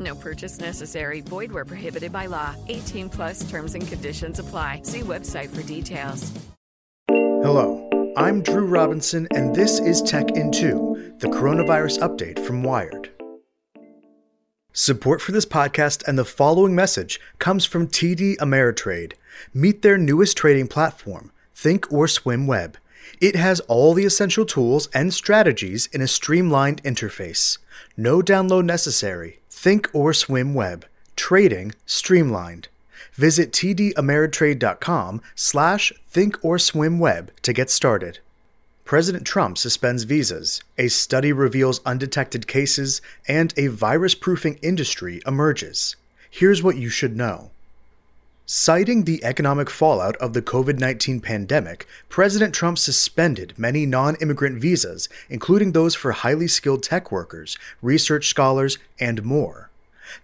No purchase necessary. Void where prohibited by law. 18 plus terms and conditions apply. See website for details. Hello, I'm Drew Robinson, and this is Tech in 2, the coronavirus update from Wired. Support for this podcast and the following message comes from TD Ameritrade. Meet their newest trading platform, Thinkorswim Web. It has all the essential tools and strategies in a streamlined interface. No download necessary. Thinkorswim Web. Trading streamlined. Visit tdameritrade.com slash thinkorswimweb to get started. President Trump suspends visas, a study reveals undetected cases, and a virus proofing industry emerges. Here's what you should know. Citing the economic fallout of the COVID 19 pandemic, President Trump suspended many non immigrant visas, including those for highly skilled tech workers, research scholars, and more.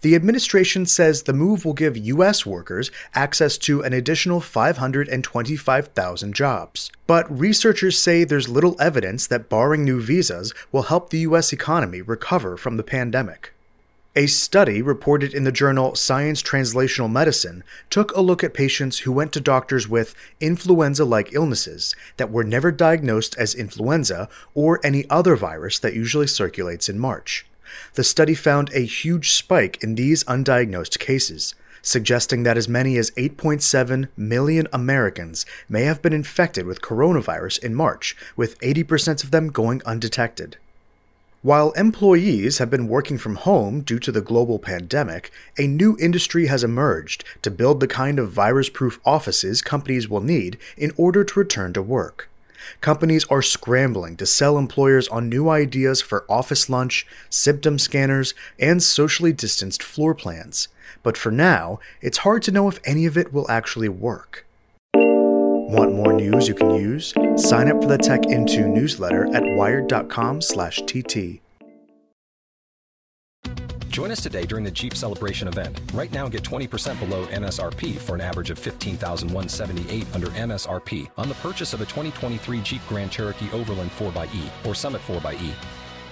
The administration says the move will give U.S. workers access to an additional 525,000 jobs. But researchers say there's little evidence that barring new visas will help the U.S. economy recover from the pandemic. A study reported in the journal Science Translational Medicine took a look at patients who went to doctors with influenza like illnesses that were never diagnosed as influenza or any other virus that usually circulates in March. The study found a huge spike in these undiagnosed cases, suggesting that as many as 8.7 million Americans may have been infected with coronavirus in March, with 80% of them going undetected. While employees have been working from home due to the global pandemic, a new industry has emerged to build the kind of virus proof offices companies will need in order to return to work. Companies are scrambling to sell employers on new ideas for office lunch, symptom scanners, and socially distanced floor plans. But for now, it's hard to know if any of it will actually work. Want more news you can use? Sign up for the Tech in Two newsletter at wired.com/tt. Join us today during the Jeep Celebration event. Right now, get 20% below MSRP for an average of 15178 under MSRP on the purchase of a 2023 Jeep Grand Cherokee Overland 4xE or Summit 4xE.